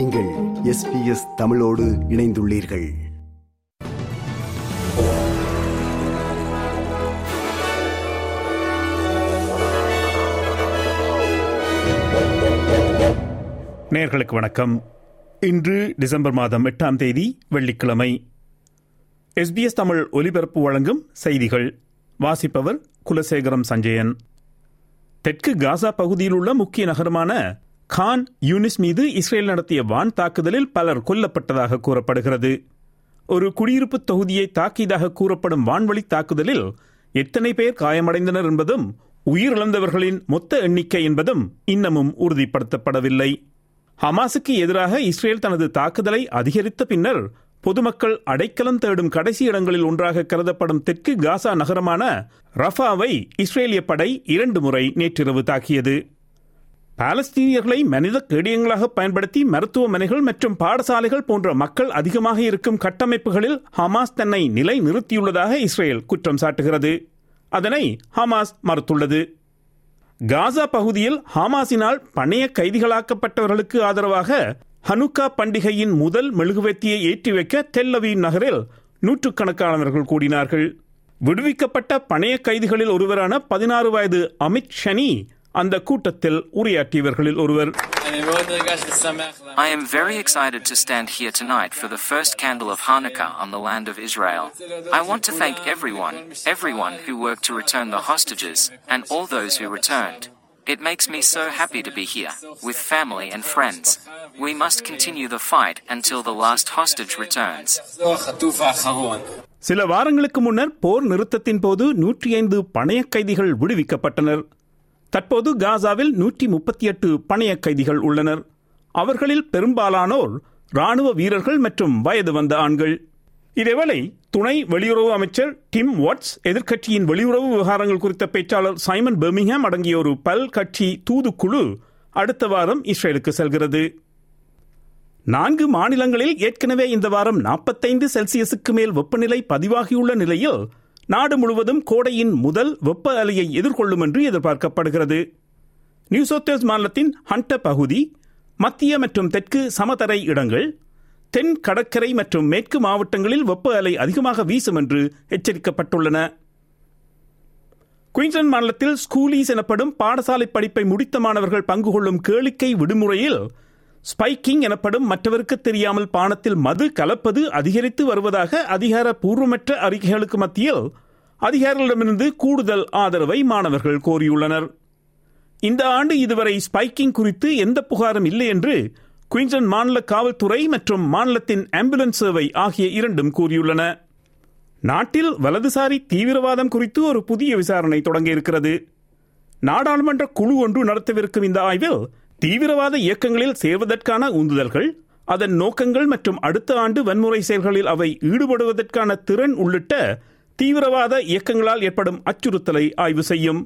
நீங்கள் எஸ்பிஎஸ் தமிழோடு இணைந்துள்ளீர்கள். நேர்களுக்கு வணக்கம். இன்று டிசம்பர் மாதம் எட்டாம் தேதி வெள்ளிக்கிழமை. எஸ்பிஎஸ் தமிழ் ஒலிபரப்பு வழங்கும் செய்திகள். வாசிப்பவர் குலசேகரம் சஞ்சயன். தெற்கு காசா பகுதியில் உள்ள முக்கிய நகரமான கான் யூனிஸ் மீது இஸ்ரேல் நடத்திய வான் தாக்குதலில் பலர் கொல்லப்பட்டதாக கூறப்படுகிறது. ஒரு குடியிருப்பு தொகுதியை தாக்கியதாக கூறப்படும் வான்வழி தாக்குதலில் எத்தனை பேர் காயமடைந்தனர் என்பதும் உயிரிழந்தவர்களின் மொத்த எண்ணிக்கை என்பதும் இன்னமும் உறுதிப்படுத்தப்படவில்லை. ஹமாஸுக்கு எதிராக இஸ்ரேல் தனது தாக்குதலை அதிகரித்த பின்னர் பொதுமக்கள் அடைக்கலம் தேடும் கடைசி இடங்களில் ஒன்றாக கருதப்படும் தெற்கு காசா நகரமான ரஃபாவை இஸ்ரேலிய படை இரண்டு முறை நேற்றிரவு தாக்கியது. பாலஸ்தீனியர்களை மனித கேடியங்களாக பயன்படுத்தி மருத்துவமனைகள் மற்றும் பாடசாலைகள் போன்ற மக்கள் அதிகமாக இருக்கும் கட்டமைப்புகளில் ஹமாஸ் தன்னை நிலை நிறுத்தியுள்ளதாக இஸ்ரேல் குற்றம் சாட்டுகிறது. அதனை ஹமாஸ் மறுத்துள்ளது. காசா பகுதியில் ஹமாஸினால் பணைய கைதிகளாக்கப்பட்டவர்களுக்கு ஆதரவாக ஹனுக்கா பண்டிகையின் முதல் மெழுகுவர்த்தியை ஏற்றி வைக்க தெல்லவி நகரில் நூற்றுக்கணக்கானவர்கள் கூடினார்கள். விடுவிக்கப்பட்ட பணைய கைதிகளில் ஒருவரான பதினாறு வயது அமித் ஷனி அந்த கூட்டத்தில் உரையாற்றியவர்களில் ஒருவர் I am very excited to stand here tonight for the first candle of Hanukkah on the land of Israel. I want to thank everyone, everyone who worked to return the hostages, and all those who returned. It makes me so happy to be here, with family and friends. We must continue the fight until the last hostage returns. சில வாரங்களுக்கு முன்னர் போர் நிறுத்தத்தின் போது நூற்றி ஐந்து பணைய கைதிகள் விடுவிக்கப்பட்டனர் தற்போது காசாவில் நூற்றி முப்பத்தி எட்டு பணைய கைதிகள் உள்ளனர். அவர்களில் பெரும்பாலானோர் ராணுவ வீரர்கள் மற்றும் வயது வந்த ஆண்கள். இதேவேளை துணை வெளியுறவு அமைச்சர் டிம் வாட்ஸ் எதிர்க்கட்சியின் வெளியுறவு விவகாரங்கள் குறித்த பேச்சாளர் சைமன் பெர்மிங்ஹாம் அடங்கிய ஒரு பல் கட்சி தூதுக்குழு அடுத்த வாரம் இஸ்ரேலுக்கு செல்கிறது. நான்கு மாநிலங்களில் ஏற்கனவே இந்த வாரம் நாற்பத்தைந்து செல்சியஸுக்கு மேல் வெப்பநிலை பதிவாகியுள்ள நிலையில் நாடு முழுவதும் கோடையின் முதல் வெப்ப அலையை எதிர்கொள்ளும் என்று எதிர்பார்க்கப்படுகிறது. நியூ மாநிலத்தின் ஹண்ட பகுதி மத்திய மற்றும் தெற்கு சமதரை இடங்கள் தென் கடற்கரை மற்றும் மேற்கு மாவட்டங்களில் வெப்ப அலை அதிகமாக வீசும் என்று எச்சரிக்கப்பட்டுள்ளன. குயின்ஸ்லாந்து மாநிலத்தில் ஸ்கூலீஸ் எனப்படும் பாடசாலை படிப்பை முடித்த மாணவர்கள் பங்கு கொள்ளும் கேளிக்கை விடுமுறையில் ஸ்பைக்கிங் எனப்படும் மற்றவருக்கு தெரியாமல் பானத்தில் மது கலப்பது அதிகரித்து வருவதாக அதிகாரப்பூர்வமற்ற அறிக்கைகளுக்கு மத்தியில் அதிகாரிகளிடமிருந்து கூடுதல் ஆதரவை மாணவர்கள் கோரியுள்ளனர். இந்த ஆண்டு இதுவரை ஸ்பைக்கிங் குறித்து எந்த புகாரும் இல்லை என்று குயின்சன் மாநில காவல்துறை மற்றும் மாநிலத்தின் ஆம்புலன்ஸ் சேவை ஆகிய இரண்டும் கூறியுள்ளன. நாட்டில் வலதுசாரி தீவிரவாதம் குறித்து ஒரு புதிய விசாரணை தொடங்க இருக்கிறது. நாடாளுமன்ற குழு ஒன்று நடத்தவிருக்கும் இந்த ஆய்வில் தீவிரவாத இயக்கங்களில் சேர்வதற்கான உந்துதல்கள் அதன் நோக்கங்கள் மற்றும் அடுத்த ஆண்டு வன்முறை செயல்களில் அவை ஈடுபடுவதற்கான திறன் உள்ளிட்ட தீவிரவாத இயக்கங்களால் ஏற்படும் அச்சுறுத்தலை ஆய்வு செய்யும்.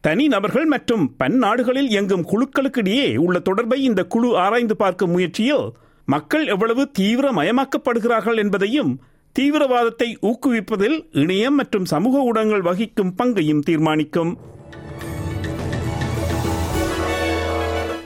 தனி நபர்கள் மற்றும் பன்னாடுகளில் இயங்கும் குழுக்களுக்கிடையே உள்ள தொடர்பை இந்த குழு ஆராய்ந்து பார்க்கும் முயற்சியில் மக்கள் எவ்வளவு தீவிரமயமாக்கப்படுகிறார்கள் என்பதையும் தீவிரவாதத்தை ஊக்குவிப்பதில் இணையம் மற்றும் சமூக ஊடகங்கள் வகிக்கும் பங்கையும் தீர்மானிக்கும்.